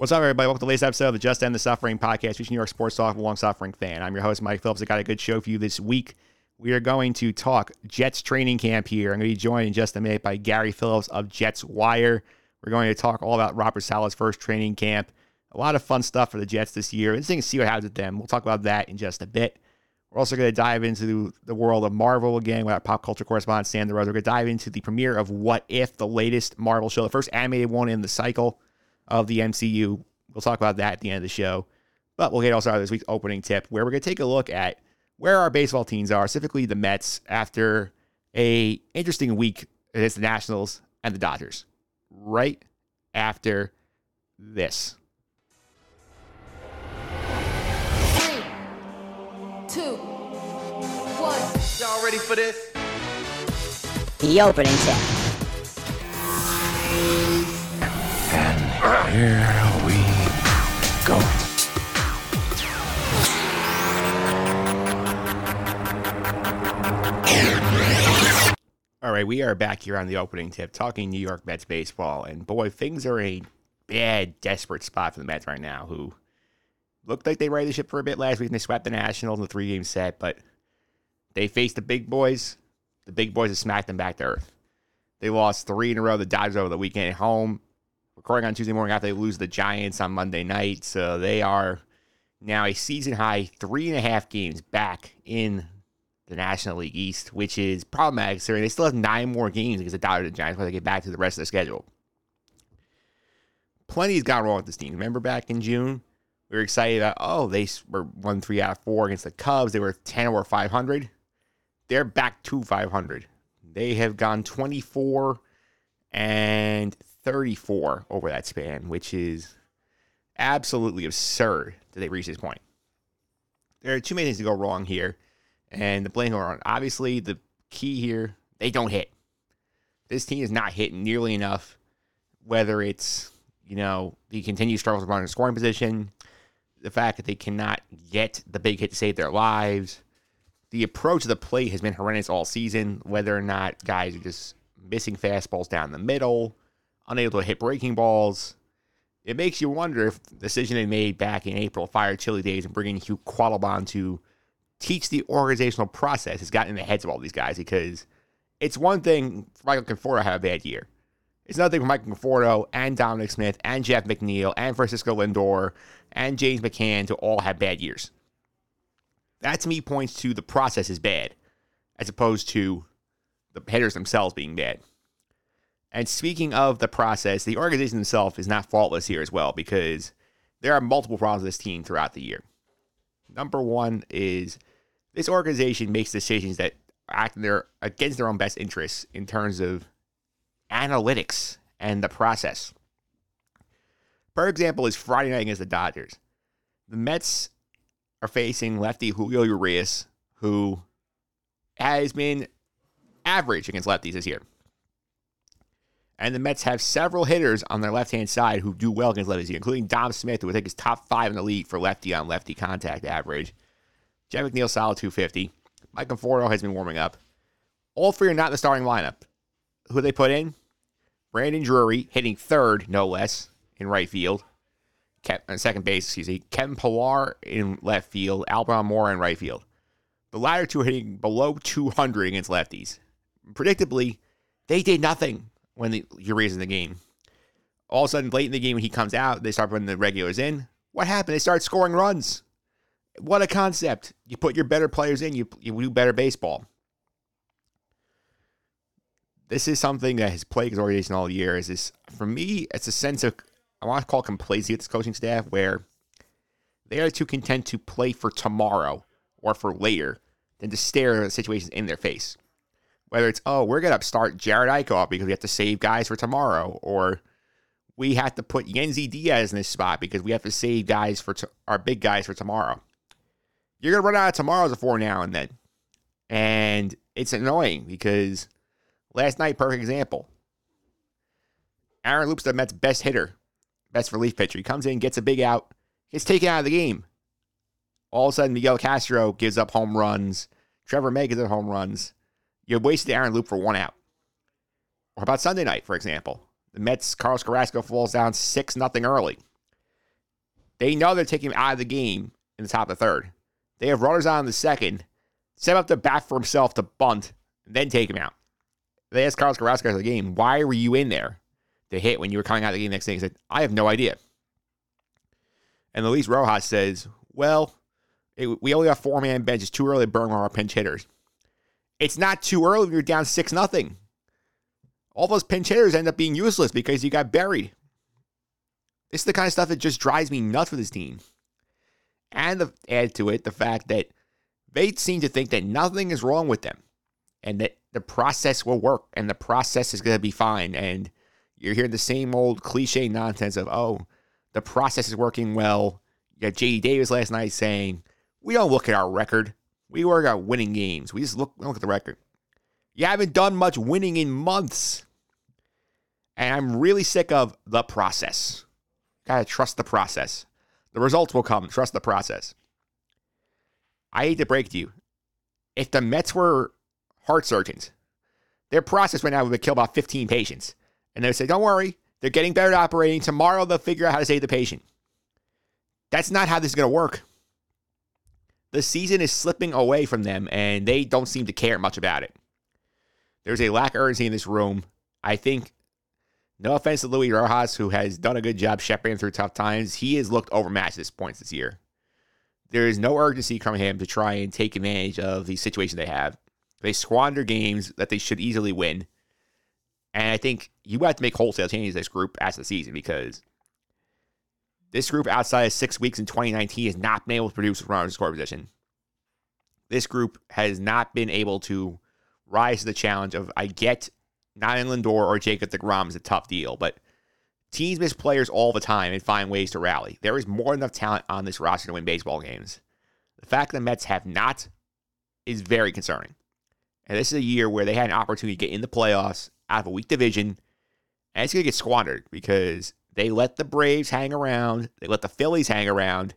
What's up, everybody? Welcome to the latest episode of the Just End the Suffering podcast, featuring New York sports talk long suffering fan. I'm your host, Mike Phillips. I got a good show for you this week. We are going to talk Jets training camp here. I'm going to be joined in just a minute by Gary Phillips of Jets Wire. We're going to talk all about Robert Saleh's first training camp. A lot of fun stuff for the Jets this year. Interesting to see what happens with them. We'll talk about that in just a bit. We're also going to dive into the world of Marvel again with our pop culture correspondent, Sam DeRose. We're going to dive into the premiere of What If, the latest Marvel show, the first animated one in the cycle of the MCU. We'll talk about that at the end of the show. But we'll get also this week's opening tip, where we're going to take a look at where our baseball teams are, specifically the Mets, after a interesting week against the Nationals and the Dodgers. Right after this. Three, two, one. Y'all ready for this? The opening tip. Here we go. All right, we are back here on the opening tip talking New York Mets baseball. And boy, things are a bad, desperate spot for the Mets right now, who looked like they righted the ship for a bit last week and they swept the Nationals in the three game set, but they faced the big boys. The big boys have smacked them back to earth. They lost three in a row. The Dodgers over the weekend at home. Recording on Tuesday morning after they lose the Giants on Monday night. So they are now a season high three and a half games back in the National League East, which is problematic considering they still have nine more games against the Dodgers and Giants before they get back to the rest of the schedule. Plenty has gone wrong with this team. Remember back in June, we were excited about, oh, they were one three out of four against the Cubs. They were 10 or 500. They're back to 500. They have gone 24 and 34 over that span, which is absolutely absurd that they reached this point. There are too many things to go wrong here and the blame are on. Obviously, the key here, they don't hit. This team is not hitting nearly enough, whether it's, you know, the continued struggles around in scoring position, the fact that they cannot get the big hit to save their lives. The approach of the plate has been horrendous all season, whether or not guys are just missing fastballs down the middle, unable to hit breaking balls. It makes you wonder if the decision they made back in April, fire Chili Davis, and bringing Hugh Quattlebaum to teach the organizational process has gotten in the heads of all these guys because it's one thing for Michael Conforto to have a bad year. It's another thing for Michael Conforto and Dominic Smith and Jeff McNeil and Francisco Lindor and James McCann to all have bad years. That to me points to the process is bad as opposed to the hitters themselves being bad. And speaking of the process, the organization itself is not faultless here as well because there are multiple problems with this team throughout the year. Number one is this organization makes decisions that act their against their own best interests in terms of analytics and the process. For example, is Friday night against the Dodgers. The Mets are facing lefty Julio Urias, who has been average against lefties this year. And the Mets have several hitters on their left hand side who do well against lefties including Dom Smith, who I think is top five in the league for lefty on lefty contact average. Jeff McNeil, solid 250. Mike Conforto has been warming up. All three are not in the starting lineup. Who they put in? Brandon Drury hitting third, no less, in right field. Kev, uh, second base, excuse me. Kevin Pillar in left field. Albert Almora in right field. The latter two are hitting below 200 against lefties. Predictably, they did nothing when the, you're raising the game. All of a sudden, late in the game, when he comes out, they start putting the regulars in. What happened? They start scoring runs. What a concept. You put your better players in, you, you do better baseball. This is something that has plagued his organization all year. Is this for me? It's a sense of I want to call complacency with this coaching staff, where they are too content to play for tomorrow or for later than to stare at situations in their face. Whether it's oh we're gonna start Jerad Eickhoff because we have to save guys for tomorrow, or we have to put Yennsy Diaz in this spot because we have to save guys for t- our big guys for tomorrow. you're gonna run out of tomorrows before now and then. And it's annoying because last night, perfect example. Aaron Loup's the Mets' best hitter, best relief pitcher. He comes in, gets a big out, gets taken out of the game. All of a sudden, Miguel Castro gives up home runs. Trevor May gives up home runs. You have wasted Aaron Loup for one out. Or about Sunday night, for example? The Mets, Carlos Carrasco falls down 6 nothing early. They know they're taking him out of the game in the top of the third. They have runners on in the second, set up the bat for himself to bunt, and then take him out. They asked Carlos Carrasco after the game, why were you in there to hit when you were coming out of the game next day? He said, I have no idea. And Luis Rojas says, well, it, we only got four man bench. It's too early to burn our pinch hitters. It's not too early when you're down 6 nothing. All those pinch hitters end up being useless because you got buried. This is the kind of stuff that just drives me nuts with this team. And the, add to it the fact that they seem to think that nothing is wrong with them and that the process will work and the process is going to be fine. And you're hearing the same old cliche nonsense of, oh, the process is working well. You got JD Davis last night saying, we don't look at our record. We work out winning games. We just look, look at the record. You haven't done much winning in months. And I'm really sick of the process. Gotta trust the process. The results will come. Trust the process. I hate to break to you. If the Mets were heart surgeons, their process right now would kill about 15 patients. And they would say, don't worry, they're getting better at operating. Tomorrow they'll figure out how to save the patient. That's not how this is going to work. The season is slipping away from them, and they don't seem to care much about it. There's a lack of urgency in this room. I think, no offense to Luis Rojas, who has done a good job shepherding through tough times, he has looked overmatched at this points this year. There is no urgency coming him to try and take advantage of the situation they have. They squander games that they should easily win. And I think you have to make wholesale changes this group as the season because this group outside of six weeks in 2019 has not been able to produce a runner in score position. This group has not been able to rise to the challenge of I get not in Lindor or Jacob DeGrom is a tough deal, but teams miss players all the time and find ways to rally. There is more than enough talent on this roster to win baseball games. The fact the Mets have not is very concerning. And this is a year where they had an opportunity to get in the playoffs out of a weak division, and it's going to get squandered because they let the Braves hang around, they let the Phillies hang around,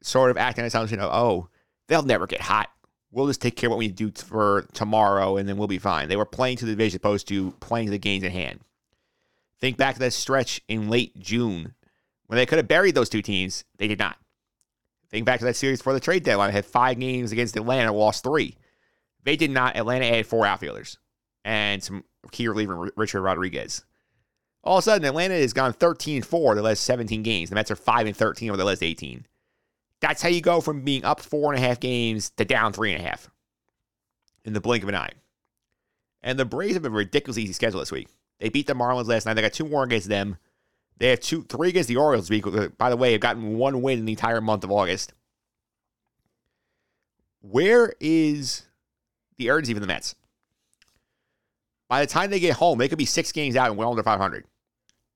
sort of acting on assumption of, oh, they'll never get hot. We'll just take care of what we do for tomorrow, and then we'll be fine. They were playing to the division opposed to playing to the games at hand. Think back to that stretch in late June when they could have buried those two teams. They did not. Think back to that series for the trade deadline. They had five games against Atlanta, lost three. They did not. Atlanta added four outfielders and some key reliever Richard Rodriguez. All of a sudden, Atlanta has gone 13 4 the last 17 games. The Mets are 5 and 13 over the last 18. That's how you go from being up four and a half games to down three and a half in the blink of an eye. And the Braves have a ridiculously easy schedule this week. They beat the Marlins last night. They got two more against them. They have two, three against the Orioles this week. By the way, have gotten one win in the entire month of August. Where is the urgency for the Mets? By the time they get home, they could be six games out and well under 500.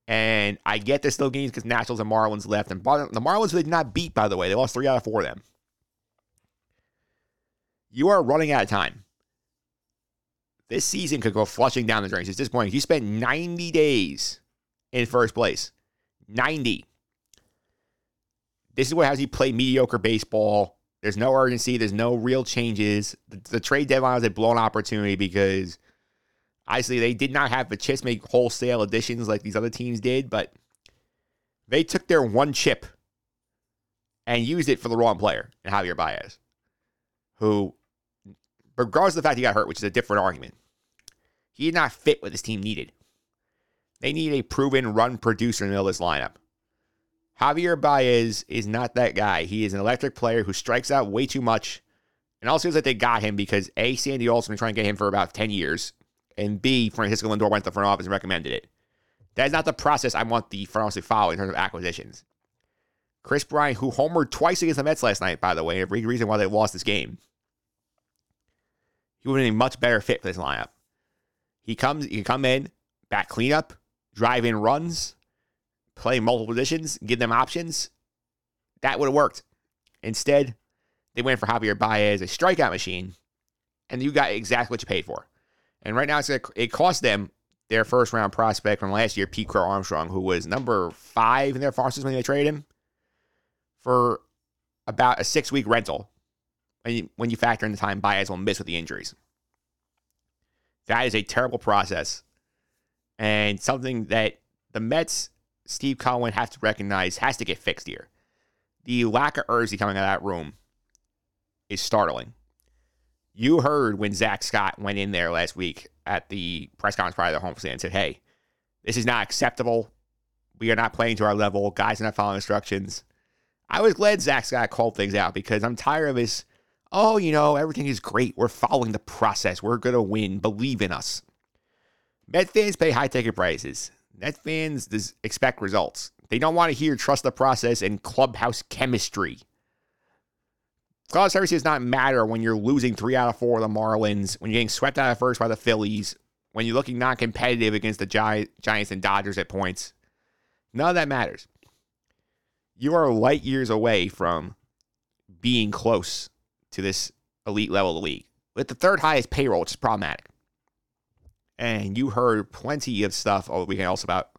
And I get there's still games because Nationals and Marlins left. And the Marlins they did not beat, by the way. They lost three out of four of them. You are running out of time. This season could go flushing down the drain. At this point, you spent 90 days in first place. 90. This is what has you play mediocre baseball. There's no urgency. There's no real changes. The, the trade deadline was a blown opportunity because obviously they did not have the chips make wholesale additions like these other teams did, but they took their one chip and used it for the wrong player in Javier Baez, who, regardless of the fact he got hurt, which is a different argument, he did not fit what this team needed. They need a proven run producer in the middle of this lineup. Javier Baez is not that guy. He is an electric player who strikes out way too much. And also feels like they got him because A, Sandy Alderson been trying to get him for about 10 years. And B, Francisco Lindor went to the front office and recommended it. That is not the process I want the front office to follow in terms of acquisitions. Kris Bryant, who homered twice against the Mets last night, by the way, a big reason why they lost this game. He would have been a much better fit for this lineup. He comes, he can come in, back cleanup, drive in runs, play multiple positions, give them options. That would have worked. Instead, they went for Javier Baez, a strikeout machine, and you got exactly what you paid for. And right now, it's gonna, it cost them their first round prospect from last year, Pete Crow Armstrong, who was number five in their system when they traded him, for about a six week rental. When you, when you factor in the time Baez will miss with the injuries, that is a terrible process, and something that the Mets, Steve Cohen, have to recognize has to get fixed here. The lack of urgency coming out of that room is startling. You heard when Zack Scott went in there last week at the press conference prior to the homestand and said, hey, this is not acceptable. We are not playing to our level. Guys are not following instructions. I was glad Zack Scott called things out because I'm tired of his, oh, you know, everything is great. We're following the process. We're going to win. Believe in us. Met fans pay high ticket prices. Met fans expect results. They don't want to hear trust the process and clubhouse chemistry. Clubhouse chemistry does not matter when you're losing three out of four of the Marlins, when you're getting swept out of first by the Phillies, when you're looking non competitive against the Gi- Giants and Dodgers at points. None of that matters. You are light years away from being close to this elite level of the league with the third highest payroll, which is problematic. And you heard plenty of stuff over the weekend also about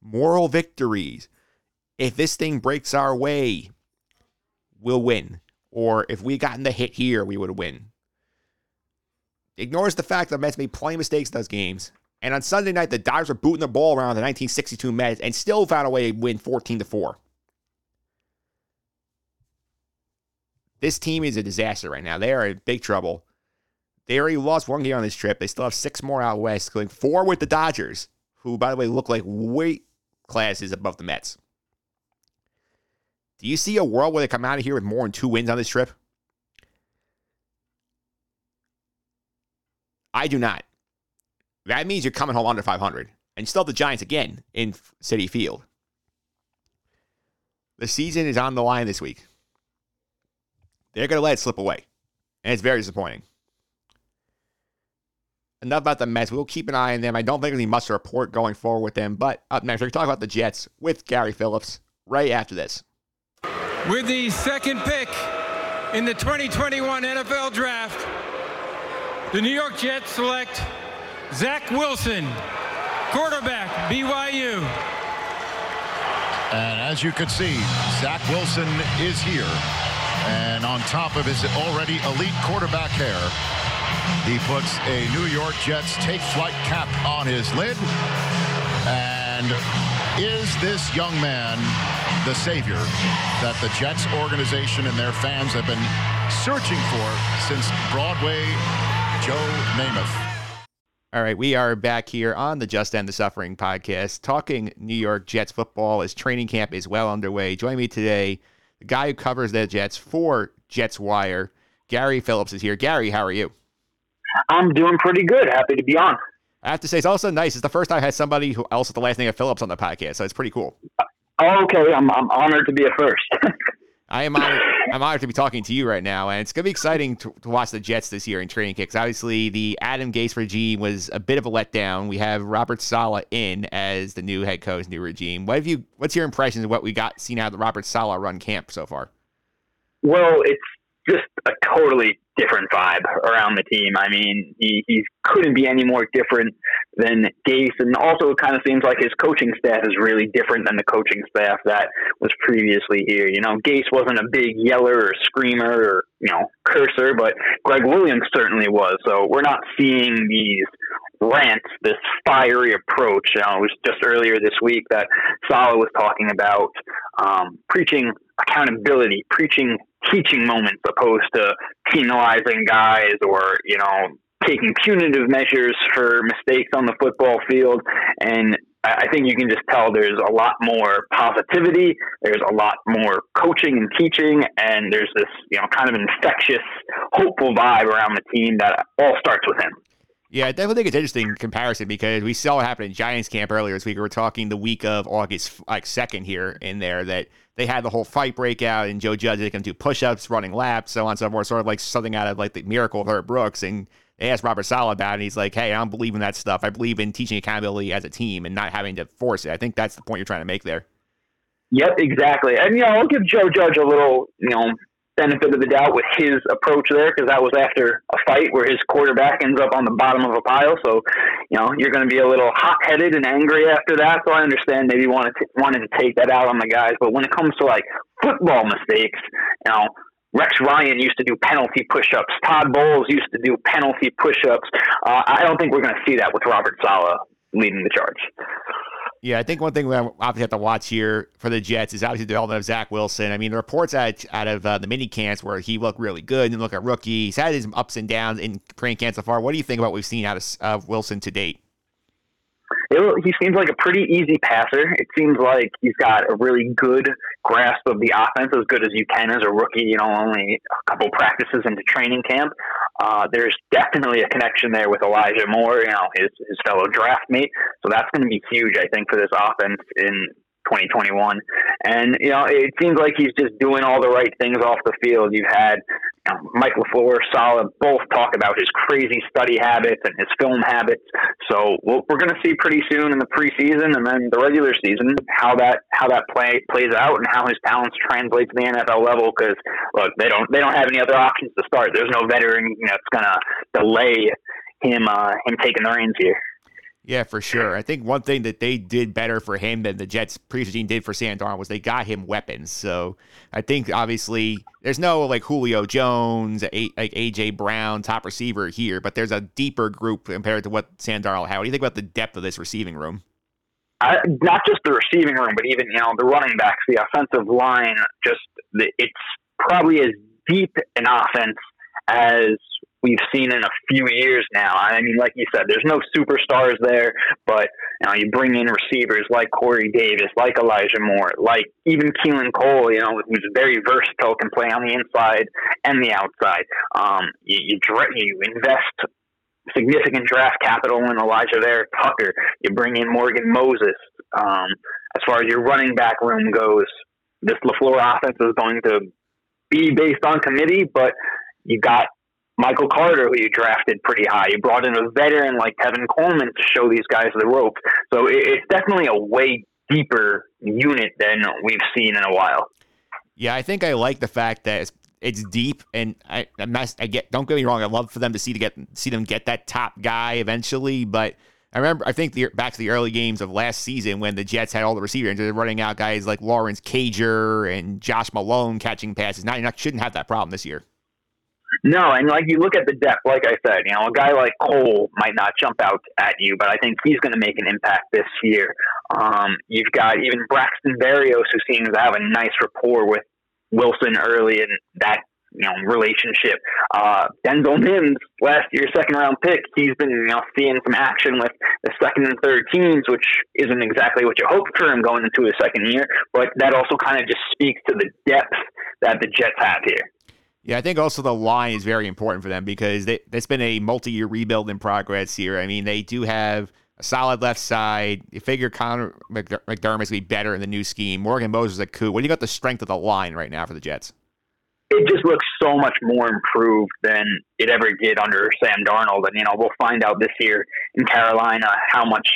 moral victories. If this thing breaks our way, we'll win. Or if we gotten the hit here, we would win. Ignores the fact that the Mets made plenty of mistakes in those games. And on Sunday night, the Dodgers were booting the ball around the 1962 Mets and still found a way to win 14 to 4. This team is a disaster right now. They are in big trouble. They already lost one game on this trip. They still have six more out west, including four with the Dodgers, who, by the way, look like weight classes above the Mets. Do you see a world where they come out of here with more than two wins on this trip? I do not. That means you're coming home under 500 and still have the Giants again in Citi Field. The season is on the line this week. They're going to let it slip away. And it's very disappointing. Enough about the Mets. We'll keep an eye on them. I don't think there's any much to report going forward with them. But up next, we're going to talk about the Jets with Gary Phillips right after this. With the second pick in the 2021 NFL Draft, the New York Jets select Zach Wilson, quarterback, BYU. And as you can see, Zach Wilson is here. And on top of his already elite quarterback hair, he puts a New York Jets take flight cap on his lid. And is this young man the savior that the Jets organization and their fans have been searching for since Broadway Joe Namath? All right, we are back here on the Just End the Suffering podcast, talking New York Jets football as training camp is well underway. Join me today, the guy who covers the Jets for Jets Wire, Gary Phillips is here. Gary, how are you? I'm doing pretty good. Happy to be on. I have to say, it's also nice. It's the first time I had somebody who else with the last name of Phillips on the podcast, so it's pretty cool. Oh, okay, I'm I'm honored to be a first. I am honored, I'm honored to be talking to you right now, and it's going to be exciting to, to watch the Jets this year in training kicks. Obviously, the Adam Gase regime was a bit of a letdown. We have Robert Saleh in as the new head coach, new regime. What have you? What's your impressions of what we got seen out of the Robert Saleh run camp so far? well, it's just a totally different vibe around the team. I mean, he, he couldn't be any more different than Gase, and also it kind of seems like his coaching staff is really different than the coaching staff that was previously here. You know, Gase wasn't a big yeller or screamer or you know cursor, but Gregg Williams certainly was. So we're not seeing these rants, this fiery approach. You know, it was just earlier this week that Saleh was talking about um, preaching accountability, preaching teaching moments opposed to penalizing guys or, you know, taking punitive measures for mistakes on the football field. And I think you can just tell there's a lot more positivity, there's a lot more coaching and teaching, and there's this, you know, kind of infectious, hopeful vibe around the team that all starts with him. Yeah, I definitely think it's interesting comparison because we saw what happened in Giants camp earlier this week. We were talking the week of August like second here in there that they had the whole fight breakout and Joe Judge they can do push-ups, running laps, so on and so forth, sort of like something out of like the miracle of Herb Brooks. And they asked Robert Saleh about it, and he's like, "Hey, I don't believe in that stuff. I believe in teaching accountability as a team and not having to force it." I think that's the point you're trying to make there. Yep, exactly. And you know, I'll give Joe Judge a little, you know, benefit of the doubt with his approach there because that was after a fight where his quarterback ends up on the bottom of a pile. So, you know, you're going to be a little hot headed and angry after that. So I understand maybe wanted to, wanted to take that out on the guys. But when it comes to like football mistakes, you know, Rex Ryan used to do penalty push-ups. Todd Bowles used to do penalty push-ups. Uh, I don't think we're going to see that with Robert Saleh leading the charge. Yeah, I think one thing we obviously have to watch here for the Jets is obviously the development of Zach Wilson. I mean, the reports out, out of uh, the mini camps where he looked really good and look at rookie. He's had his ups and downs in training camp so far. What do you think about what we've seen out of uh, Wilson to date? It, he seems like a pretty easy passer. It seems like he's got a really good grasp of the offense, as good as you can as a rookie. You know, only a couple practices into training camp. Uh, there's definitely a connection there with Elijah Moore, you know, his his fellow draft mate. So that's going to be huge, I think, for this offense in 2021. And, you know, it seems like he's just doing all the right things off the field. You've had you know, Mike LaFleur, Saleh, both talk about his crazy study habits and his film habits. So we we are going to see pretty soon in the preseason and then the regular season how that how that play plays out and how his talents translate to the NFL level. Because look, they don't they don't have any other options to start. There's no veteran you know, that's going to delay him uh, him taking the reins here. Yeah, for sure. I think one thing that they did better for him than the Jets team did for Sam Darnold was they got him weapons. So I think obviously there's no like Julio Jones, like AJ Brown, top receiver here, but there's a deeper group compared to what Sam Darnold had. What do you think about the depth of this receiving room? Uh, not just the receiving room, but even you know the running backs, the offensive line. Just the, it's probably as deep an offense as we've seen in a few years now. I mean, like you said, there's no superstars there, but you know, you bring in receivers like Corey Davis, like Elijah Moore, like even Keelan Cole, you know, who's very versatile, can play on the inside and the outside. Um, you, you, you invest significant draft capital in Alijah Vera-Tucker. You bring in Morgan Moses. Um, as far as your running back room goes, this LaFleur offense is going to be based on committee, but you got Michael Carter, who you drafted pretty high. You brought in a veteran like Tevin Coleman to show these guys the ropes. So it's definitely a way deeper unit than we've seen in a while. Yeah, I think I like the fact that it's, it's deep, and I, I get. Don't get me wrong. I love for them to see to get see them get that top guy eventually, but. I remember, I think the, back to the early games of last season when the Jets had all the receivers and they're running out guys like Lawrence Cager and Josh Malone catching passes. Now you shouldn't have that problem this year. No, and like you look at the depth, like I said, you know, a guy like Cole might not jump out at you, but I think he's going to make an impact this year. Um, you've got even Braxton Berrios, who seems to have a nice rapport with Wilson early in that you know relationship. Uh, Denzel Mims, last year's second round pick, he's been you know seeing some action with the second and third teams, which isn't exactly what you hoped for him going into his second year, but that also kind of just speaks to the depth that the Jets have here. Yeah, I think also the line is very important for them because they, it's been a multi-year rebuild in progress here. I mean, they do have a solid left side. You figure Connor McDermott's going to be better in the new scheme. Morgan Moses is a coup. What do you got the strength of the line right now for the Jets? It just looks so much more improved than it ever did under Sam Darnold. And, you know, we'll find out this year in Carolina how much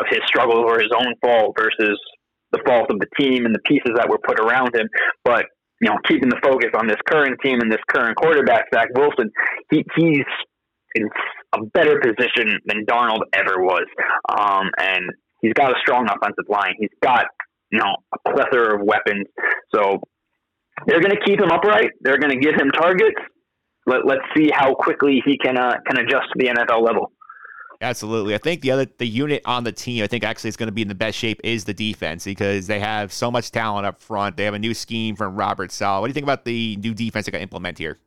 of his struggles were his own fault versus the fault of the team and the pieces that were put around him. But you know, keeping the focus on this current team and this current quarterback, Zach Wilson, he, he's in a better position than Darnold ever was. Um, and he's got a strong offensive line. He's got, you know, a plethora of weapons. So they're going to keep him upright. They're going to give him targets. Let, let's see how quickly he can uh, can adjust to the NFL level. Absolutely. I think the other the unit on the team, I think actually is going to be in the best shape is the defense because they have so much talent up front. They have a new scheme from Robert Saleh. What do you think about the new defense they're going to implement here?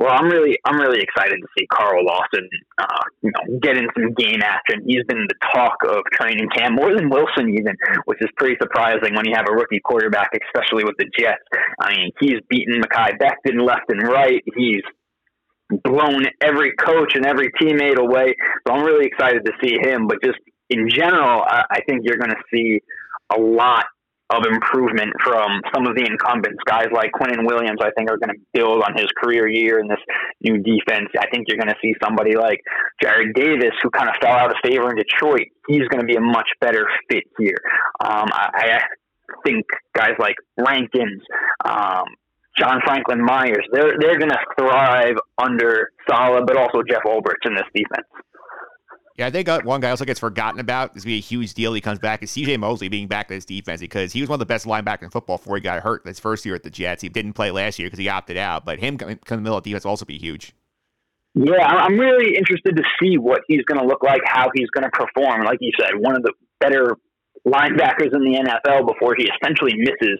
Well, I'm really I'm really excited to see Carl Lawson, uh, you know, get in some game action. He's been the talk of training camp more than Wilson even, which is pretty surprising when you have a rookie quarterback, especially with the Jets. I mean, he's beaten Mekhi Becton left and right. He's blown every coach and every teammate away. So I'm really excited to see him. But just in general, I, I think you're going to see a lot of improvement from some of the incumbents. Guys like Quinnen Williams, I think, are going to build on his career year in this new defense. I think you're going to see somebody like Jarrad Davis, who kind of fell out of favor in Detroit. He's going to be a much better fit here. Um, I, I think guys like Rankins, um, John Franklin Myers. They're they're going to thrive under Saleh, but also Jeff Ulbrich in this defense. Yeah, I think one guy also gets forgotten about. This be a huge deal. He comes back is C.J. Mosley being back in this defense because he was one of the best linebackers in football before he got hurt his first year at the Jets. He didn't play last year because he opted out, but him coming in the middle of the defense will also be huge. Yeah, I'm really interested to see what he's going to look like, how he's going to perform. Like you said, one of the better linebackers in the NFL before he essentially misses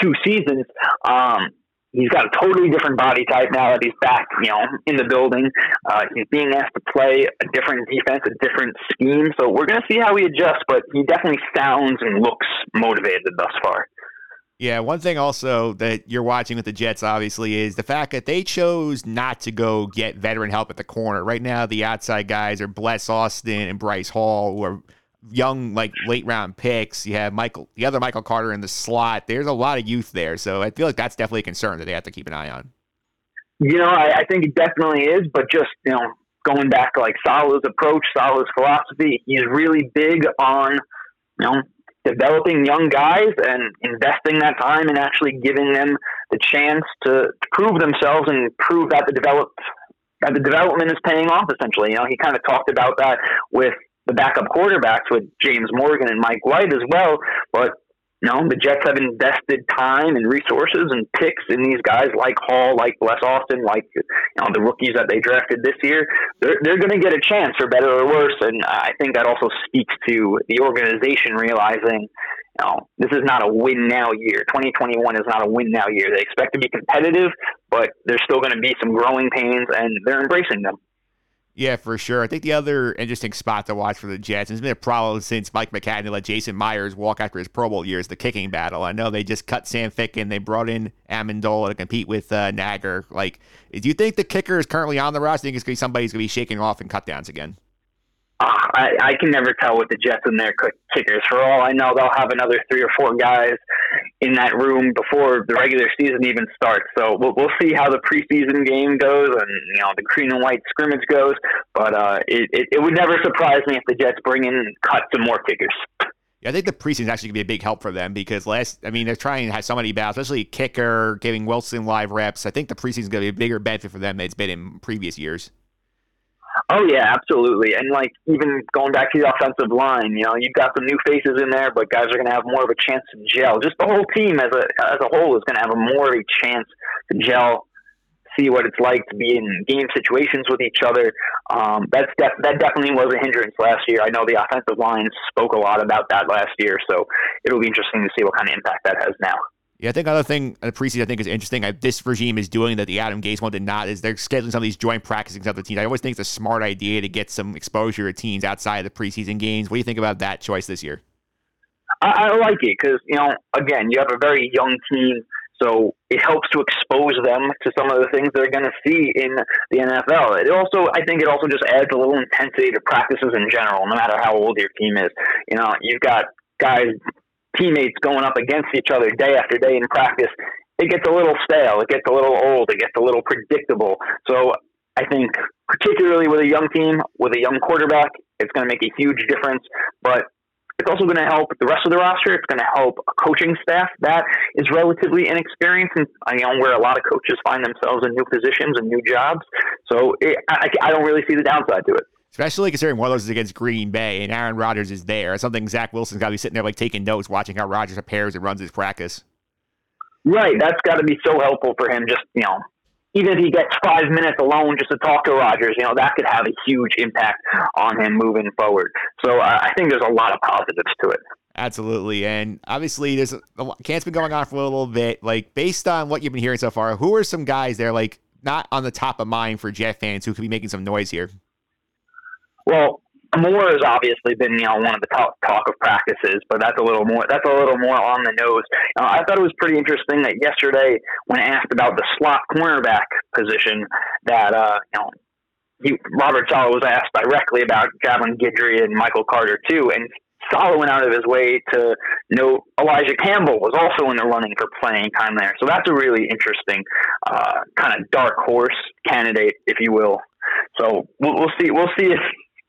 two seasons. Um, he's got a totally different body type now that he's back, you know, in the building. Uh, he's being asked to play a different defense, a different scheme. So we're going to see how he adjusts, but he definitely sounds and looks motivated thus far. Yeah, one thing also that you're watching with the Jets, obviously, is the fact that they chose not to go get veteran help at the corner. Right now, the outside guys are Bless Austin and Bryce Hall, who are young, like late round picks. You have Michael, the other Michael Carter in the slot. There's a lot of youth there, so I feel like that's definitely a concern that they have to keep an eye on. You know, I, I think it definitely is, but just you know, going back to like Saleh's approach, Saleh's philosophy, he's really big on you know developing young guys and investing that time and actually giving them the chance to, to prove themselves and prove that the develop that the development is paying off. Essentially, you know, he kind of talked about that with the backup quarterbacks with James Morgan and Mike White as well. But you know, the Jets have invested time and resources and picks in these guys like Hall, like Bless Austin, like you know the rookies that they drafted this year. They're they're going to get a chance for better or worse, and I think that also speaks to the organization realizing, know, this is not a win now year. 2021 is not a win now year. They expect to be competitive, but there's still going to be some growing pains, and they're embracing them. Yeah, for sure. I think the other interesting spot to watch for the Jets, and it's been a problem since Mike Maccagnan let Jason Myers walk after his Pro Bowl years, the kicking battle. I know they just cut Sam Ficken. And they brought in Ammendola to compete with uh, Naggar. Like, do you think the kicker is currently on the roster? You think it's going to be somebody's going to be shaking off and cut downs again? I, I can never tell with the Jets and their kickers. For all I know, they'll have another three or four guys in that room before the regular season even starts. So we'll, we'll see how the preseason game goes and you know the green and white scrimmage goes. But uh, it, it, it would never surprise me if the Jets bring in and cut some more kickers. Yeah, I think the preseason is actually going to be a big help for them because last, I mean, they're trying to have somebody battles, especially kicker, giving Wilson live reps. I think the preseason is going to be a bigger benefit for them than it's been in previous years. Oh yeah, absolutely. And like even going back to the offensive line, you know, you've got some new faces in there, but guys are going to have more of a chance to gel. Just the whole team as a as a whole is going to have a more of a chance to gel, see what it's like to be in game situations with each other. Um, that's def- that definitely was a hindrance last year. I know the offensive line spoke a lot about that last year, so it'll be interesting to see what kind of impact that has now. Yeah, I think another thing the preseason I think is interesting. I, this regime is doing that the Adam Gase one did not is they're scheduling some of these joint practicing with other teams. I always think it's a smart idea to get some exposure to teams outside of the preseason games. What do you think about that choice this year? I, I like it because you know, again, you have a very young team, so it helps to expose them to some of the things they're going to see in the NFL. It also, I think, it also just adds a little intensity to practices in general, no matter how old your team is. You know, you've got guys teammates going up against each other day after day in practice, it gets a little stale. It gets a little old. It gets a little predictable. So I think, particularly with a young team, with a young quarterback, it's going to make a huge difference. But it's also going to help the rest of the roster. It's going to help a coaching staff that is relatively inexperienced, and you know where a lot of coaches find themselves in new positions and new jobs. So it, I, I don't really see the downside to it especially considering one of those is against Green Bay and Aaron Rodgers is there. It's something Zach Wilson's got to be sitting there like taking notes, watching how Rodgers prepares and runs his practice. Right, that's got to be so helpful for him. Just you know, even if he gets five minutes alone just to talk to Rodgers, you know, that could have a huge impact on him moving forward. So uh, I think there's a lot of positives to it. Absolutely, and obviously there's a, a camp's been going on for a little bit. Like based on what you've been hearing so far, who are some guys there like not on the top of mind for Jet fans who could be making some noise here? Well, Moore has obviously been, you know, one of the top talk of practices, but that's a little more that's a little more on the nose. Uh, I thought it was pretty interesting that yesterday, when asked about the slot cornerback position, that uh, you know, he, Robert Saleh was asked directly about Javelin Guidry and Michael Carter too, and Saleh went out of his way to note Elijah Campbell was also in the running for playing time there. So that's a really interesting uh, kind of dark horse candidate, if you will. So we'll, we'll see. We'll see if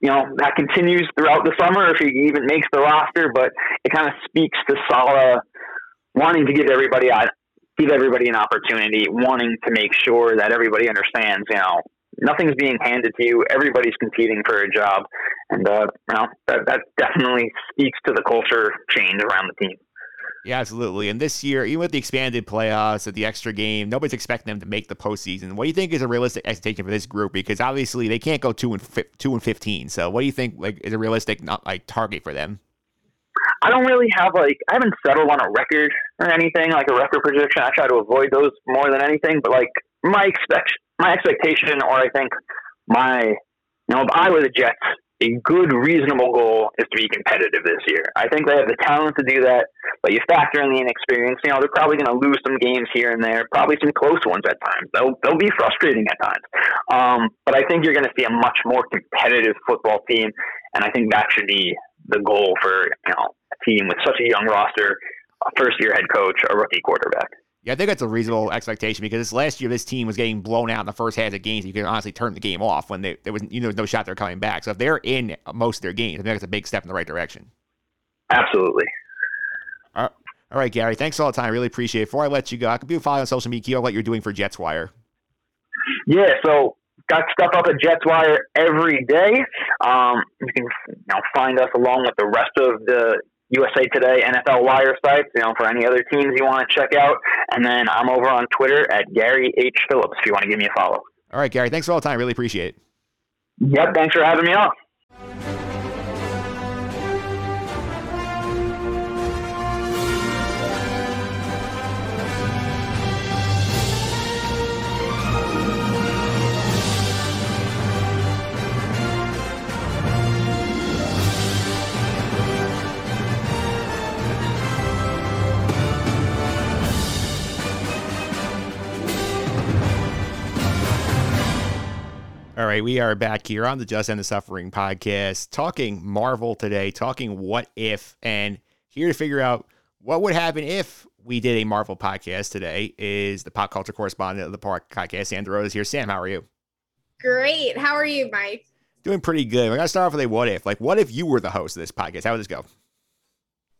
you know, that continues throughout the summer if he even makes the roster, but it kind of speaks to Saleh wanting to give everybody give everybody an opportunity, wanting to make sure that everybody understands, you know, nothing's being handed to you. Everybody's competing for a job, and uh, you know that that definitely speaks to the culture change around the team. Yeah, absolutely. And this year, even with the expanded playoffs, at the extra game, nobody's expecting them to make the postseason. What do you think is a realistic expectation for this group? Because obviously they can't go two and fi- two and fifteen. So what do you think like is a realistic not like target for them? I don't really have like I haven't settled on a record or anything like a record prediction. I try to avoid those more than anything. But like my expect my expectation, or I think my you know if I were the Jets, a good, reasonable goal is to be competitive this year. I think they have the talent to do that, but you factor in the inexperience. You know, they're probably going to lose some games here and there, probably some close ones at times. They'll they'll be frustrating at times. Um, but I think you're going to see a much more competitive football team, and I think that should be the goal for you know a team with such a young roster, a first year head coach, a rookie quarterback. Yeah, I think that's a reasonable expectation because this last year this team was getting blown out in the first half of games. You can honestly turn the game off when they, there was you know no shot they're coming back. So if they're in most of their games, I think that's a big step in the right direction. Absolutely. All right, all right Gary. Thanks all the time. I really appreciate it. Before I let you go, I could be follow on social media what you're doing for Jets Wire. Yeah, so got stuff up at Jets Wire every day. Um, you can you know, find us along with the rest of the USA Today, NFL Wire sites, you know, for any other teams you want to check out. And then I'm over on Twitter at Gary H. Phillips if you want to give me a follow. All right, Gary. Thanks for all the time. Really appreciate it. Yep. Thanks for having me on. All right, we are back here on the Just End the Suffering podcast, talking Marvel today, talking what if, and here to figure out what would happen if we did a Marvel podcast today is the pop culture correspondent of the park podcast, Sam DeRose here. Sam, how are you? Great. How are you, Mike? Doing pretty good. We're gonna start off with a what if. Like, what if you were the host of this podcast? How would this go?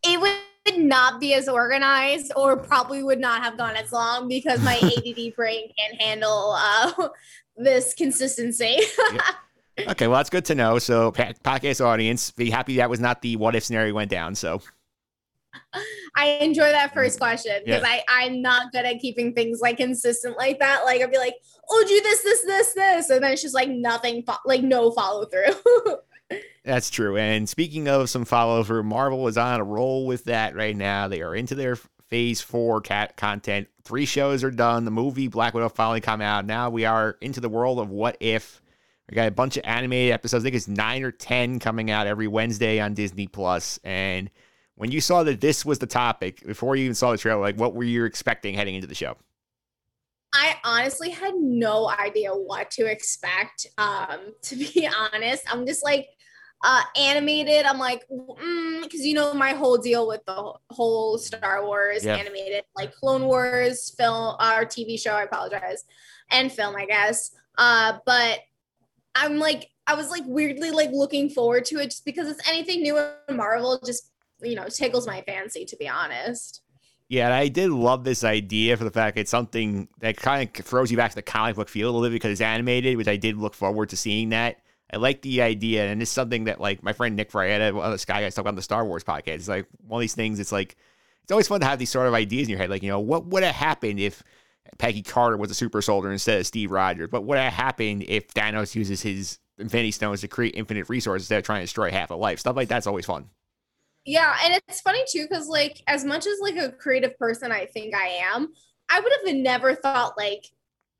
It would not be as organized, or probably would not have gone as long because my ADD brain can't handle uh, this consistency. yeah. Okay, well that's good to know. So, podcast audience, be happy that was not the what if scenario went down. So, I enjoy that first question because yeah. I I'm not good at keeping things like consistent like that. Like I'd be like, oh, do this, this, this, this, and then it's just like nothing, fo- like no follow through. That's true. And speaking of some follow through, Marvel is on a roll with that right now. They are into their phase four cat content. Three shows are done. The movie Black Widow finally come out. Now we are into the world of what if. We got a bunch of animated episodes. I think it's nine or ten coming out every Wednesday on Disney Plus. And when you saw that this was the topic before you even saw the trailer, like what were you expecting heading into the show? I honestly had no idea what to expect. Um, to be honest, I'm just like uh, animated. I'm like, because mm, you know my whole deal with the whole Star Wars yeah. animated, like Clone Wars film, our TV show. I apologize, and film, I guess. Uh, but I'm like, I was like weirdly like looking forward to it just because it's anything new in Marvel. Just you know, tickles my fancy to be honest. Yeah, and I did love this idea for the fact it's something that kind of throws you back to the comic book feel a little bit because it's animated, which I did look forward to seeing that. I like the idea, and it's something that like my friend Nick Frietta, one of the Sky guys, talk about on the Star Wars podcast. It's like one of these things. It's like it's always fun to have these sort of ideas in your head. Like you know, what would have happened if Peggy Carter was a super soldier instead of Steve Rogers? But What would have happened if Thanos uses his Infinity Stones to create infinite resources instead of trying to destroy half a life? Stuff like that's always fun. Yeah, and it's funny too because like as much as like a creative person I think I am, I would have never thought like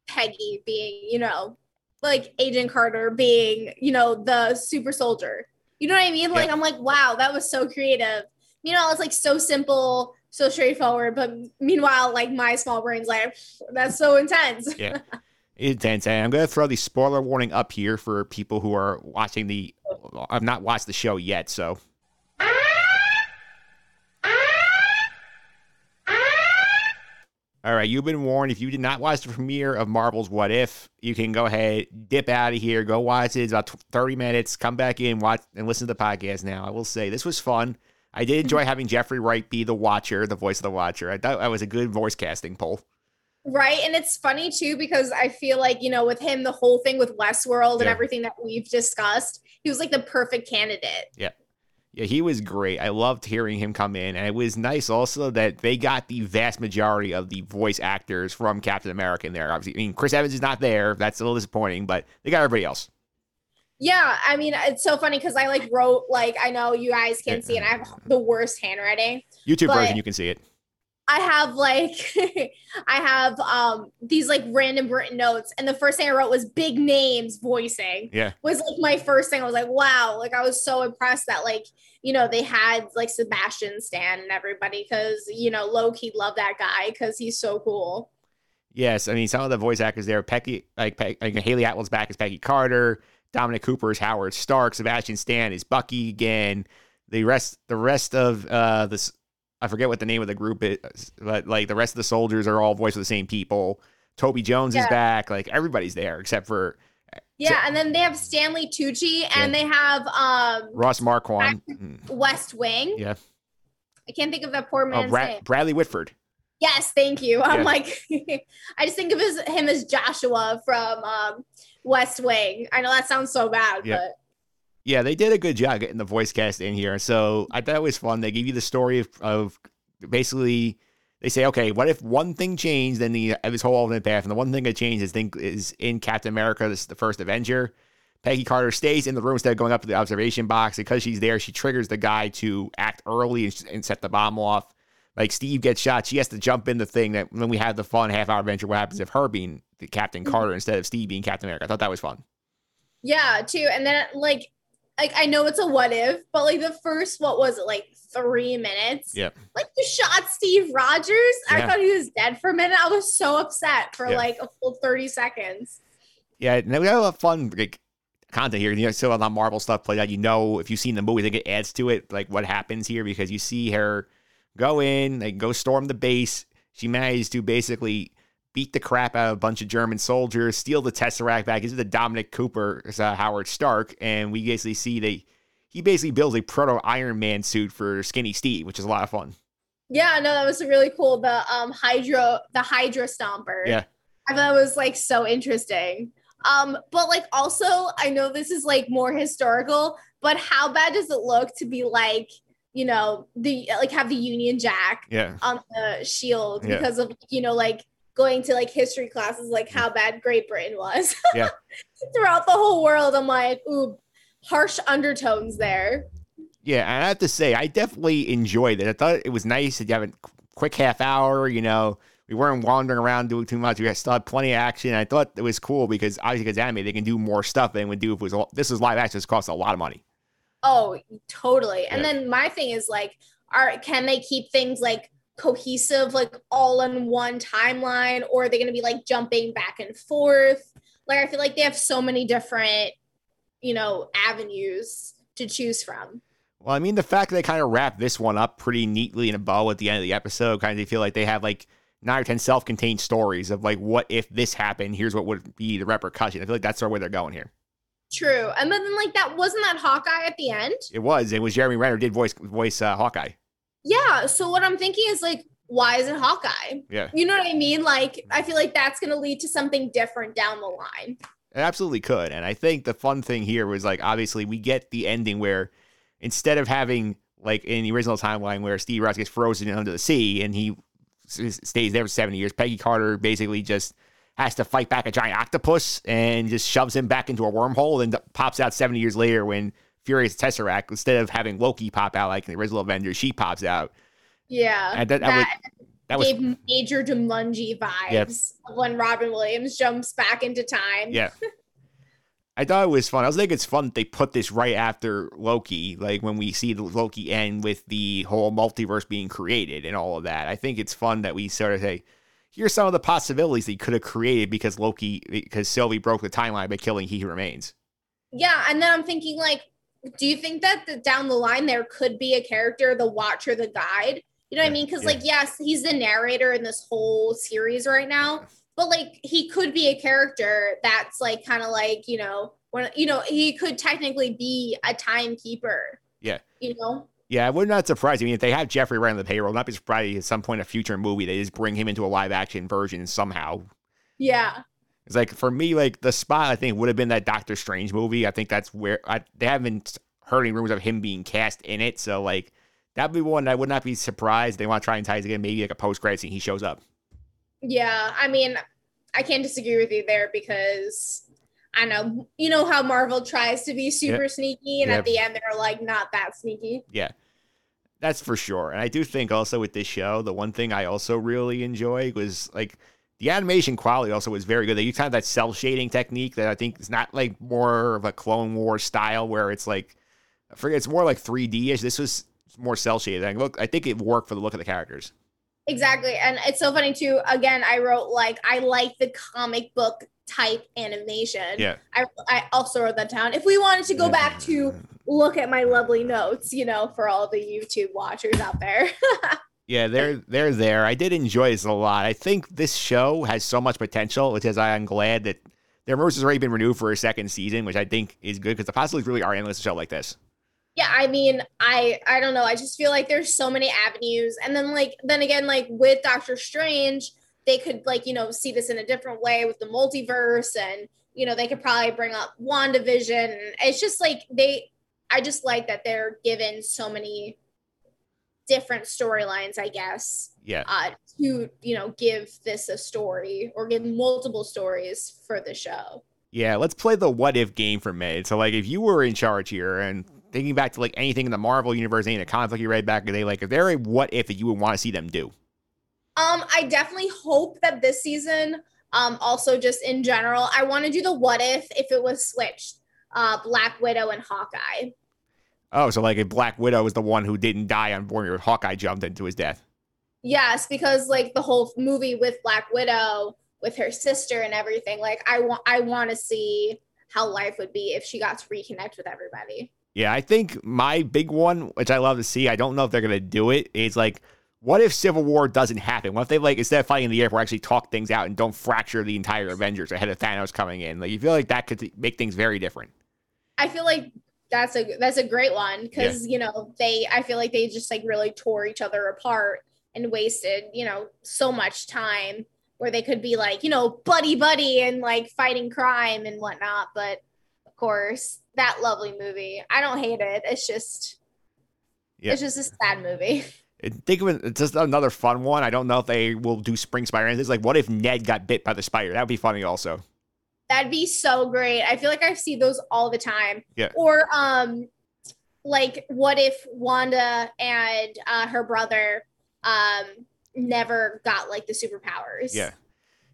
Peggy being, you know, like Agent Carter being, you know, the super soldier. You know what I mean? Like yeah. I'm like, wow, that was so creative. You know, it's like so simple, so straightforward, but meanwhile, like my small brain's like, that's so intense. Yeah. Intense. And I'm going to throw the spoiler warning up here for people who are watching the. Uh, I've not watched the show yet, so All right, you've been warned. If you did not watch the premiere of Marvel's What If, you can go ahead, dip out of here, go watch it. It's about 30 minutes. Come back in, watch, and listen to the podcast now. I will say this was fun. I did enjoy having Jeffrey Wright be the Watcher, the voice of the Watcher. I thought that was a good voice casting pull. Right. And it's funny too, because I feel like, you know, with him, the whole thing with Westworld and everything that we've discussed, he was like the perfect candidate. Yeah. Yeah, he was great. I loved hearing him come in. And it was nice also that they got the vast majority of the voice actors from Captain America in there. Obviously, I mean, Chris Evans is not there. That's a little disappointing, but they got everybody else. Yeah. I mean, it's so funny because I like wrote, like, I know you guys can't see it. I have the worst handwriting. YouTube version, you can see it. I have like I have um these like random written notes and the first thing I wrote was big names voicing. Yeah. was like my first thing. I was like wow. Like I was so impressed that like you know they had like Sebastian Stan and everybody cuz you know low key love that guy cuz he's so cool. Yes, I mean some of the voice actors there, Pecky, like, Pe- like Hayley Atwell's back as Peggy Carter, Dominic Cooper is Howard Stark, Sebastian Stan is Bucky again. The rest, the rest of uh, this, I forget what the name of the group is, but like the rest of the soldiers are all voiced with the same people. Toby Jones is back, like everybody's there except for yeah and then they have Stanley Tucci and they have um Ross Marquand. Mm, West Wing Yeah, I can't think of that poor oh, Bra- name Bradley Whitford. Yes, thank you. I'm Yeah. like, I just think of his, him as Joshua from um, West Wing. I know that sounds so bad, Yeah. but Yeah, they did a good job getting the voice cast in here. So I thought it was fun. They give you the story of, of basically they say, okay, what if one thing changed in the of his whole alternate path, and the one thing that changed is think is in Captain America, this is the first Avenger. Peggy Carter stays in the room instead of going up to the observation box because she's there. She triggers the guy to act early and, and set the bomb off. Like Steve gets shot, she has to jump in the thing that when we have the fun half hour adventure, what happens if her being the Captain mm-hmm. Carter instead of Steve being Captain America? I thought that was fun. yeah, too. And then like, like I know it's a what if, but like the first, what was it, like three minutes? Yeah. Like you shot Steve Rogers. I Yeah. thought he was dead for a minute. I was so upset for Yeah. like a full 30 seconds. Yeah, and we have a lot of fun like, content here. You know, still a lot of Marvel stuff played out. You know, if you've seen the movie, I think it adds to it, like what happens here because you see her go in, like go storm the base. She manages to basically beat the crap out of a bunch of German soldiers, steal the Tesseract back. This is the Dominic Cooper, uh, Howard Stark, and we basically see they he basically builds a proto Iron Man suit for Skinny Steve, which is a lot of fun. Yeah, no, that was really cool. The um Hydro, the Hydra Stomper. Yeah. I thought it was like so interesting. Um, but like also, I know this is like more historical, but how bad does it look to be like, you know, the like have the Union Jack Yeah. on the shield Yeah. because of you know like going to like history classes, like how bad Great Britain was. Yeah. Throughout the whole world, I'm like, ooh, harsh undertones there. Yeah, and I have to say, I definitely enjoyed it. I thought it was nice that you have a quick half hour. You know, we weren't wandering around doing too much. We had still had plenty of action. I thought it was cool because obviously, because anime, they can do more stuff than would do if it was this was live action. This costs a lot of money. Oh, totally. And then my thing is like, are can they keep things like cohesive, like all in one timeline, or are they gonna be like jumping back and forth? Like I feel like they have so many different, you know, avenues to choose from. Well, I mean, the fact that they kind of wrap this one up pretty neatly in a bow at the end of the episode, kind of feel like they have like nine or ten self-contained stories of like, what if this happened? Here's what would be the repercussion. I feel like that's sort of where they're going here. True. And then like that wasn't that Hawkeye at the end? It was. It was Jeremy Renner did voice voice uh, Hawkeye. Yeah. So what I'm thinking is like, why is it Hawkeye? Yeah. You know what I mean? Like, I feel like that's gonna lead to something different down the line. It absolutely could. And I think the fun thing here was like obviously we get the ending where instead of having like in the original timeline where Steve Ross gets frozen under the sea and he stays there for 70 years, Peggy Carter basically just has to fight back a giant octopus and just shoves him back into a wormhole and pops out 70 years later when Furious Tesseract, instead of having Loki pop out like in the original Avengers, she pops out. Yeah. And that- that was- That was gave major Jumanji vibes of when Robin Williams jumps back into time. Yeah. I thought it was fun. I was think it's fun that they put this right after Loki, like when we see the Loki end with the whole multiverse being created and all of that. I think it's fun that we sort of say, here's some of the possibilities they could have created because Loki, because Sylvie broke the timeline by killing He Who Remains. Yeah, and then I'm thinking like, do you think that the, down the line there could be a character, the Watcher, the Guide? You know what I mean? Because yeah. like, yes, he's the narrator in this whole series right now, but like he could be a character that's like kind of like you know when you know he could technically be a timekeeper. Yeah. You know. Yeah, I would not surprise. I mean, if they have Jeffrey Wright on the payroll, not be surprised at some point in a future movie they just bring him into a live action version somehow. Yeah. It's like for me, like the spot I think would have been that Doctor Strange movie. I think that's where I, they haven't heard any rumors of him being cast in it. So like that'd be one I would not be surprised. They want to try and tie it again, maybe like a post credit scene. He shows up. Yeah. I mean, I can't disagree with you there because I know you know how Marvel tries to be super Yep. sneaky, and Yep. at the end they're like not that sneaky. Yeah. That's for sure. And I do think also with this show, the one thing I also really enjoy was like the animation quality also was very good. They use kind of that cell shading technique that I think is not like more of a Clone Wars style where it's like I forget it's more like 3D ish. This was more cell shaded. Like, look, I think it worked for the look of the characters. Exactly. And it's so funny too. Again, I wrote like I like the comic book type animation. Yeah. I, I also wrote that down. If we wanted to go back to look at my lovely notes, you know, for all the YouTube watchers out there. Yeah, they're they're there. I did enjoy this a lot. I think this show has so much potential, which is I am glad that their rumors has already been renewed for a second season, which I think is good because the possibilities really are endless. A show like this. yeah, I mean, I I don't know. I just feel like there's so many avenues. And then like then again, like with Doctor Strange, they could like, you know, see this in a different way with the multiverse and you know, they could probably bring up WandaVision. And it's just like they I just like that they're given so many different storylines, I guess. Yeah. uh, to you know give this a story or give multiple stories for the show. Yeah, let's play the what if game for me. So, like, if you were in charge here and thinking back to like anything in the Marvel universe, any of the like you read back in the day, like, is there a what if that you would want to see them do? Um, I definitely hope that this season, um, also just in general, I want to do the what if if it was switched, uh, Black Widow and Hawkeye. Oh, so like if Black Widow was the one who didn't die on board, Hawkeye jumped into his death. Yes, because like the whole movie with Black Widow with her sister and everything, like I want I want to see how life would be if she got to reconnect with everybody. Yeah, I think my big one, which I love to see, I don't know if they're gonna do it, is like, what if Civil War doesn't happen? What if they like instead of fighting in the air, actually talk things out and don't fracture the entire Avengers ahead of Thanos coming in? Like, you feel like that could make things very different. I feel like that's a that's a great one because you know they I feel like they just like really tore each other apart and wasted you know so much time where they could be like you know buddy buddy and like fighting crime and whatnot but of course that lovely movie I don't hate it it's just Yeah. it's just a sad movie Think of it, it's just another fun one. I don't know if they will do Spring Spider. It's like, what if Ned got bit by the spider? That would be funny, also. That'd be so great I feel like I see those all the time Yeah. or um like what if wanda and uh her brother um never got like the superpowers Yeah.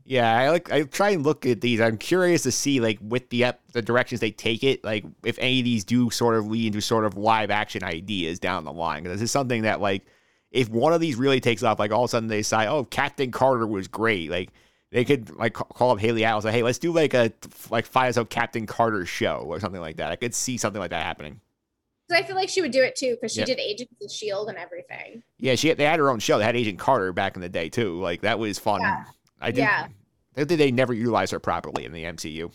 Yeah, I like I try and look at these. I'm curious to see like with the ep- the directions they take it, like if any of these do sort of lead into sort of live action ideas down the line. Because this is something that like if one of these really takes off, like all of a sudden they decide, oh, Captain Carter was great. Like they could like call up Hayley Atwell and say, hey, let's do like a like five episode Captain Carter show or something like that. I could see something like that happening. 'Cause i feel like she would do it too because she Yeah. did agents of shield and everything Yeah, she they had her own show. They had Agent Carter back in the day too. Like that was fun. Yeah. I did. Yeah. I think they never utilized her properly in the MCU.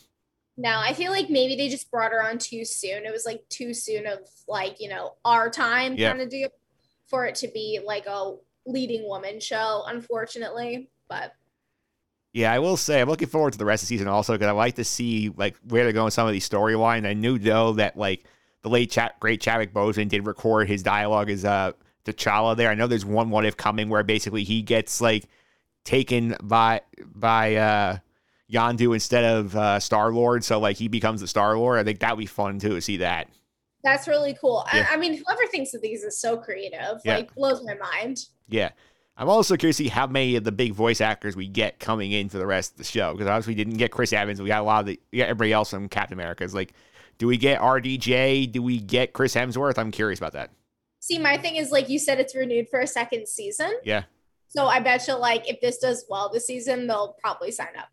no i feel like maybe they just brought her on too soon it was like too soon of like you know our time Yeah. kind of deal for it to be like a leading woman show unfortunately but Yeah, I will say I'm looking forward to the rest of the season also because I like to see like where they're going with some of these storylines. I knew though that like the late chat great Chadwick Boseman did record his dialogue as uh T'Challa there. I know there's one what if coming where basically he gets like taken by by uh Yondu instead of uh Star Lord, so like he becomes the Star Lord. I think that'd be fun too to see that. that's really cool Yeah. I, I mean whoever thinks of these is so creative Yeah. like blows my mind Yeah. I'm also curious to see how many of the big voice actors we get coming in for the rest of the show because obviously we didn't get Chris Evans. We got a lot of the everybody else from Captain America. It's like, do we get RDJ? Do we get Chris Hemsworth? I'm curious about that. See, my thing is like you said, it's renewed for a second season. Yeah. So I bet you like if this does well this season, they'll probably sign up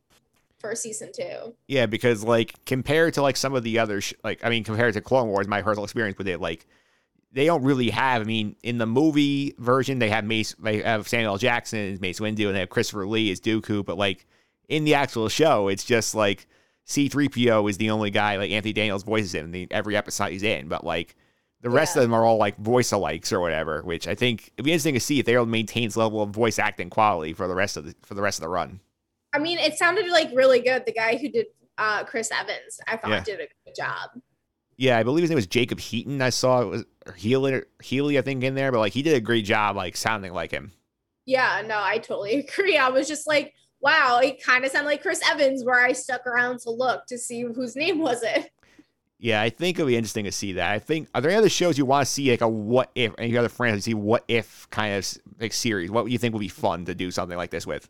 for season two. Yeah, because like compared to like some of the other sh- like I mean compared to Clone Wars, my personal experience with it, like they don't really have. I mean, in the movie version, they have Mace, they have Samuel L. Jackson as Mace Windu, and they have Christopher Lee as Dooku. But like in the actual show, it's just like C-3PO is the only guy like Anthony Daniels voices him in the, every episode he's in. But like The rest of them are all like voice alikes or whatever, which I think it'd be interesting to see if they're able maintain this level of voice acting quality for the rest of the for the rest of the run. I mean, it sounded like really good. The guy who did uh, Chris Evans, I thought Yeah. did a good job. Yeah, I believe his name was Jacob Heaton. I saw it was Healy, Healy, I think, in there, but like he did a great job, like sounding like him. Yeah, no, I totally agree. I was just like, wow, it kind of sounded like Chris Evans, where I stuck around to look to see whose name was it. Yeah, I think it'll be interesting to see that. I think are there any other shows you want to see like a what if any other franchise see what if kind of like series? What would you think would be fun to do something like this with?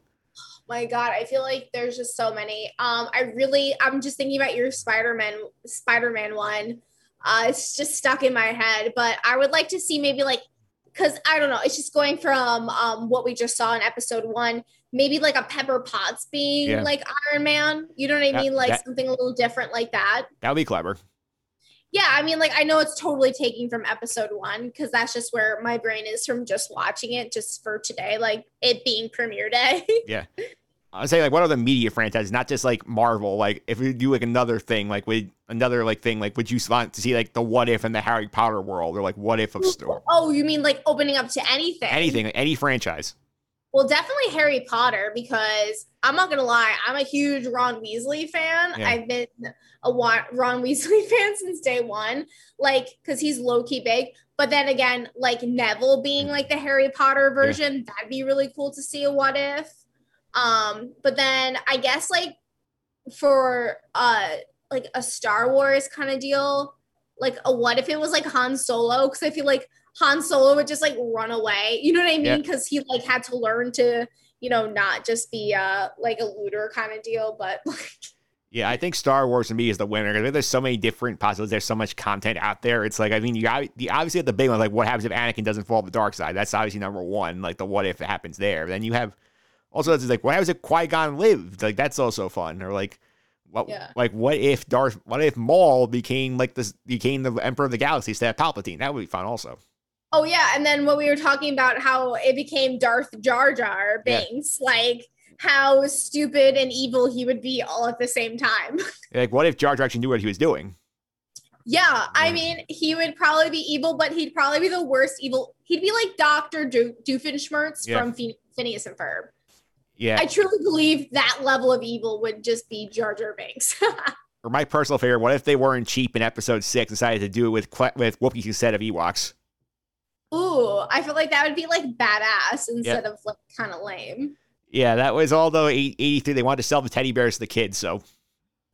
My God, I feel like there's just so many. Um, I really, I'm just thinking about your Spider-Man, Spider-Man one. Uh, it's just stuck in my head, but I would like to see maybe like, cause I don't know, it's just going from um what we just saw in episode one, maybe like a Pepper Potts being Yeah. like Iron Man. You know what I That- mean? Like that- something a little different like that. That would be clever. Yeah, I mean, like I know it's totally taking from episode one because that's just where my brain is from just watching it just for today, like it being premiere day. Yeah. I say like what other media franchises, not just like Marvel. Like if we do like another thing, like with another like thing, like would you want to see like the what if in the Harry Potter world or like what if of store oh, you mean like opening up to anything? anything, any franchise? Well, definitely Harry Potter because I'm not gonna lie, I'm a huge Ron Weasley fan. Yeah. I've been a Ron Weasley fan since day one, like because he's low key big. But then again, like Neville being mm. like the Harry Potter version, that'd be really cool to see a what if. Um, but then I guess like for uh like a Star Wars kind of deal, like a what if it was like Han Solo? Because I feel like Han Solo would just like run away. You know what I mean? Because he like had to learn to, you know, not just be uh like a looter kind of deal, but Yeah, I think Star Wars to me is the winner. 'cause There's so many different possibilities. There's so much content out there. It's like I mean, you got the obviously at the big one, like what happens if Anakin doesn't fall to the dark side? That's obviously number one. Like the what if it happens there. Then you have also it's like why was it Qui Gon lived? Like that's also fun. Or like what Yeah. like what if Darth? What if Maul became like this? Became the Emperor of the Galaxy instead of Palpatine? That would be fun also. oh yeah, and then what we were talking about how it became Darth Jar Jar Yeah. Binks, like how stupid and evil he would be all at the same time. Like what if Jar Jar actually knew what he was doing? Yeah, I mean, he would probably be evil, but he'd probably be the worst evil. He'd be like Doctor Do- Doofenshmirtz Yeah. from Phineas and Ferb. Yeah. I truly believe that level of evil would just be Jar Jar Binks. or my personal favorite, what if they weren't cheap in episode six, decided to do it with with Wookiees instead of Ewoks? Ooh, I feel like that would be like badass instead of like kind of lame. Yeah, that was although 83 they wanted to sell the teddy bears to the kids, so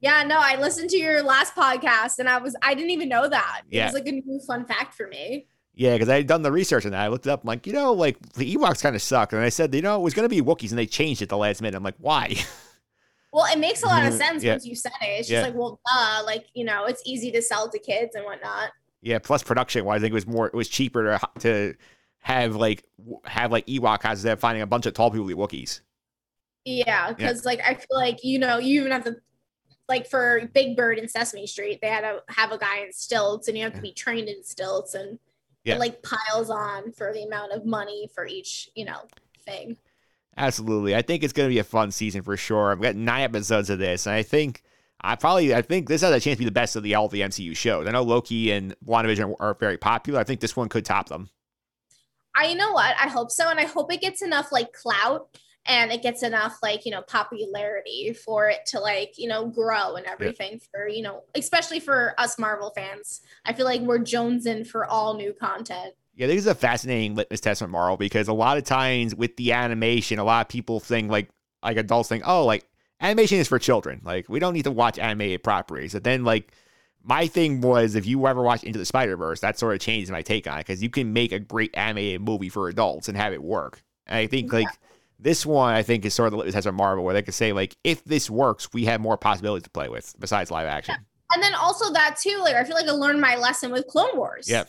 Yeah, no, I listened to your last podcast and I was I didn't even know that. It Yeah. was like a new fun fact for me. Yeah, because I had done the research and. I looked it up, I'm like, you know, like the Ewoks kind of suck. And I said, you know, it was going to be Wookiees, and they changed it the last minute. I'm like, why? Well, it makes a lot of sense yeah. once you said it. It's just Yeah. like, well, duh, like you know, it's easy to sell to kids and whatnot. yeah, plus production wise, I think it was more, it was cheaper to to have like have like Ewok houses instead of finding a bunch of tall people be Wookiees. Yeah, because like I feel like you know you even have to like for Big Bird and Sesame Street, they had to have a guy in stilts, and you have to be trained in stilts, and Yeah. it like piles on for the amount of money for each you know thing. Absolutely. I think it's going to be a fun season for sure. I've got nine episodes of this, and I think I probably I think this has a chance to be the best of the all the MCU shows. I know Loki and WandaVision are very popular. I think this one could top them. I you know what I hope so, and I hope it gets enough like clout and it gets enough like you know popularity for it to like you know grow and everything for you know especially for us Marvel fans. I feel like we're jonesing for all new content. Yeah, this is a fascinating litmus test for Marvel because a lot of times with the animation, a lot of people think like like adults think, oh, like animation is for children. Like we don't need to watch animated properties. But then like my thing was if you ever watch Into the Spider Verse, that sort of changes my take on it because you can make a great animated movie for adults and have it work. And I think like this one, I think is sort of test for Marvel where they could say like if this works, we have more possibilities to play with besides live action. And then also that too, like I feel like I learned my lesson with Clone Wars. Yeah.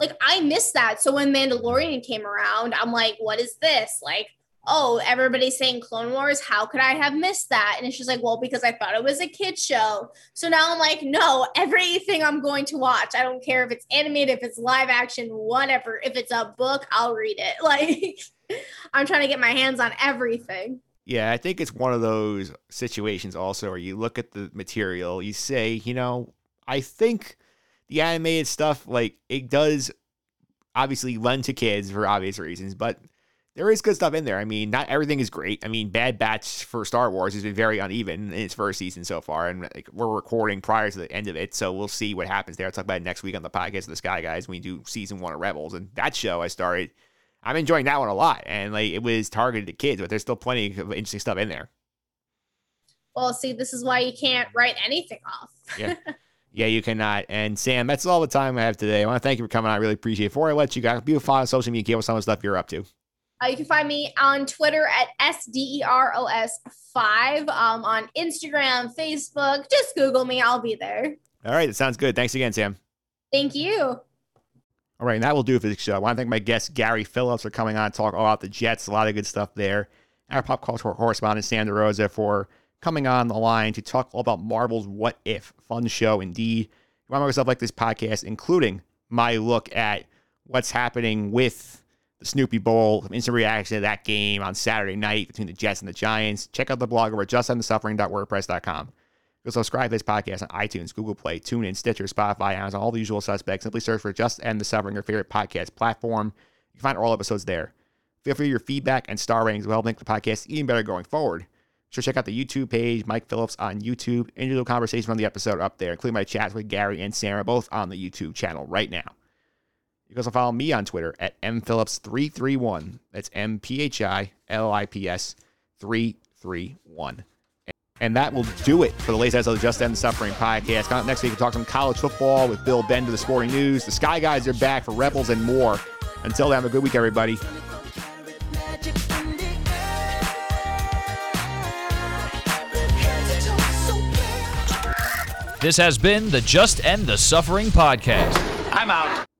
Like I missed that. So when Mandalorian came around, I'm like, what is this? Like, oh, everybody's saying Clone Wars. How could I have missed that? And it's just like, well, because I thought it was a kid show. So now I'm like, no, everything I'm going to watch. I don't care if it's animated, if it's live action, whatever. If it's a book, I'll read it. Like I'm trying to get my hands on everything. Yeah, I think it's one of those situations also where you look at the material, you say, you know, I think the animated stuff, like it does obviously lend to kids for obvious reasons, but there is good stuff in there. I mean, not everything is great. I mean, Bad Batch for Star Wars has been very uneven in its first season so far, and like, we're recording prior to the end of it, so we'll see what happens there. I'll talk about it next week on the podcast of the Sky Guys when we do season one of Rebels, and that show I started. I'm enjoying that one a lot, and like it was targeted to kids, but there's still plenty of interesting stuff in there. Well, see, this is why you can't write anything off. Yeah. Yeah, you cannot. And Sam, that's all the time I have today. I want to thank you for coming. I really appreciate it. Before I let you go, be a follow on social media, give some of the stuff you're up to. Uh, you can find me on Twitter at SDEROS5, um, on Instagram, Facebook. Just Google me. I'll be there. All right. That sounds good. Thanks again, Sam. Thank you. All right. And that will do for the show. I want to thank my guest, Gary Phillips, for coming on talk all about the Jets. A lot of good stuff there. Our pop culture correspondent, Sam DeRose, for coming on the line to talk all about Marvel's What If. Fun show indeed. If You want more stuff like this podcast, including my look at what's happening with the Snoopy Bowl, instant reaction to that game on Saturday night between the Jets and the Giants. Check out the blog over at justendthesuffering.wordpress.com. Go subscribe to this podcast on iTunes, Google Play, TuneIn, Stitcher, Spotify, Amazon, all the usual suspects. Simply search for Just End the Suffering, your favorite podcast platform. You can find all episodes there. Feel free your feedback and star ratings will help make the podcast even better going forward. Sure, check out the YouTube page, Mike Phillips on YouTube. Individual conversation from the episode up there, including my chats with Gary and Sarah, both on the YouTube channel right now. You can also follow me on Twitter at mphillips331. That's M P H I L I P S 331. And that will do it for the latest episode of the Just End the Suffering podcast. Coming up next week, we'll talk some college football with Bill Bender, the Sporting News. The Sky Guys are back for Rebels and more. Until then, have a good week, everybody. This has been the Just End the Suffering podcast. I'm out.